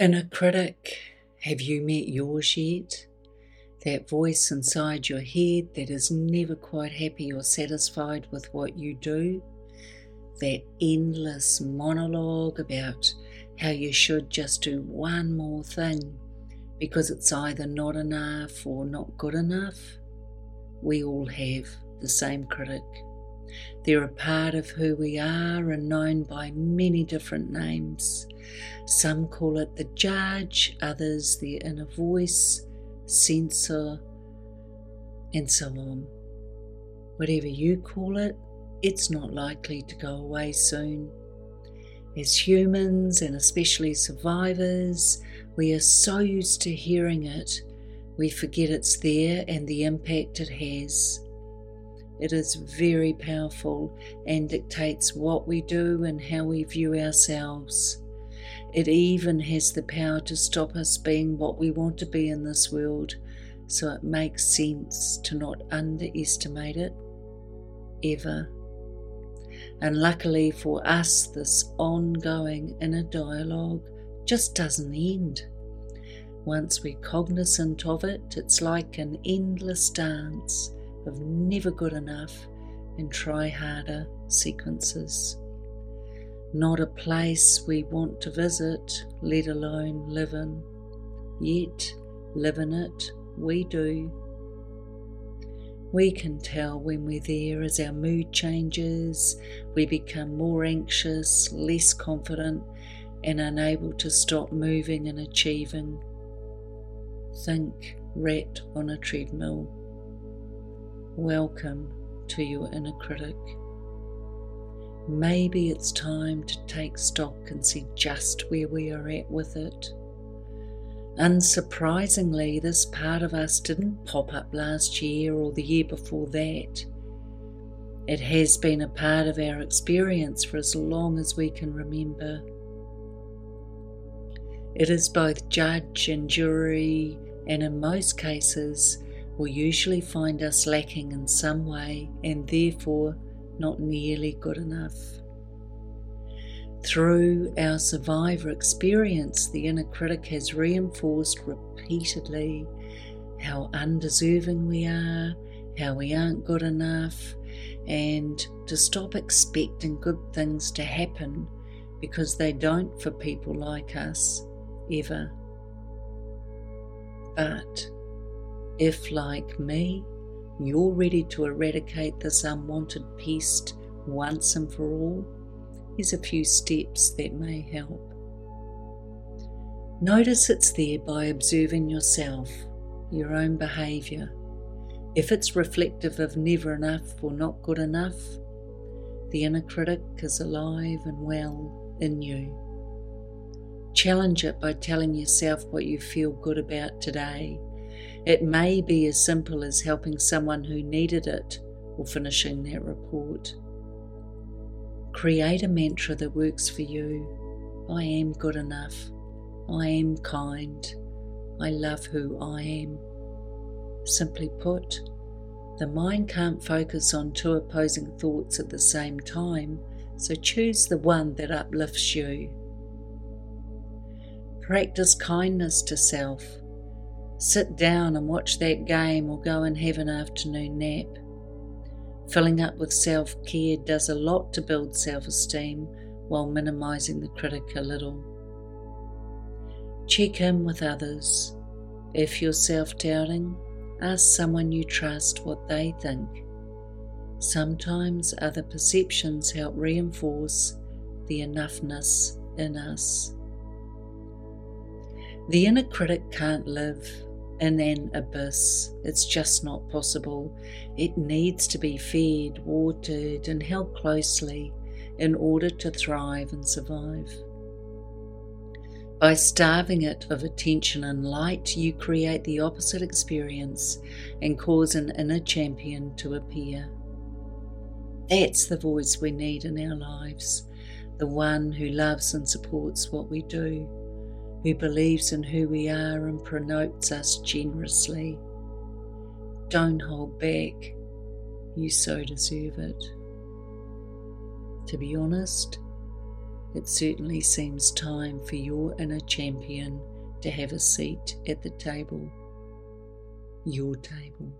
Inner critic, have you met yours yet? That voice inside your head that is never quite happy or satisfied with what you do? That endless monologue about how you should just do one more thing because it's either not enough or not good enough? We all have the same critic. They're a part of who we are and known by many different names. Some call it the judge, others the inner voice, censor, and so on. Whatever you call it, it's not likely to go away soon. As humans, and especially survivors, we are so used to hearing it, we forget it's there and the impact it has. It is very powerful and dictates what we do and how we view ourselves. It even has the power to stop us being what we want to be in this world, so it makes sense to not underestimate it ever. And luckily for us, this ongoing inner dialogue just doesn't end. Once we're cognizant of it, it's like an endless dance of never good enough and try harder sequences. Not a place we want to visit, let alone live in. Yet, live in it, we do. We can tell when we're there as our mood changes, we become more anxious, less confident, and unable to stop moving and achieving. Think rat on a treadmill. Welcome to your inner critic. Maybe it's time to take stock and see just where we are at with it. Unsurprisingly, this part of us didn't pop up last year or the year before that. It has been a part of our experience for as long as we can remember. It is both judge and jury, and in most cases, will usually find us lacking in some way and therefore not nearly good enough. Through our survivor experience, the inner critic has reinforced repeatedly how undeserving we are, how we aren't good enough, and to stop expecting good things to happen because they don't for people like us ever. But if, like me, you're ready to eradicate this unwanted pest once and for all, here's a few steps that may help. Notice it's there by observing yourself, your own behaviour. If it's reflective of never enough or not good enough, the inner critic is alive and well in you. Challenge it by telling yourself what you feel good about today it may be as simple as helping someone who needed it or finishing that report. Create a mantra that works for you. I am good enough. I am kind. I love who I am. Simply put, the mind can't focus on two opposing thoughts at the same time, so choose the one that uplifts you. Practice kindness to self Sit down and watch that game or go and have an afternoon nap. Filling up with self care does a lot to build self esteem while minimizing the critic a little. Check in with others. If you're self doubting, ask someone you trust what they think. Sometimes other perceptions help reinforce the enoughness in us. The inner critic can't live in then abyss. It's just not possible. It needs to be fed, watered, and held closely in order to thrive and survive. By starving it of attention and light, you create the opposite experience and cause an inner champion to appear. That's the voice we need in our lives, the one who loves and supports what we do who believes in who we are and promotes us generously. Don't hold back, you so deserve it. To be honest, it certainly seems time for your inner champion to have a seat at the table, your table.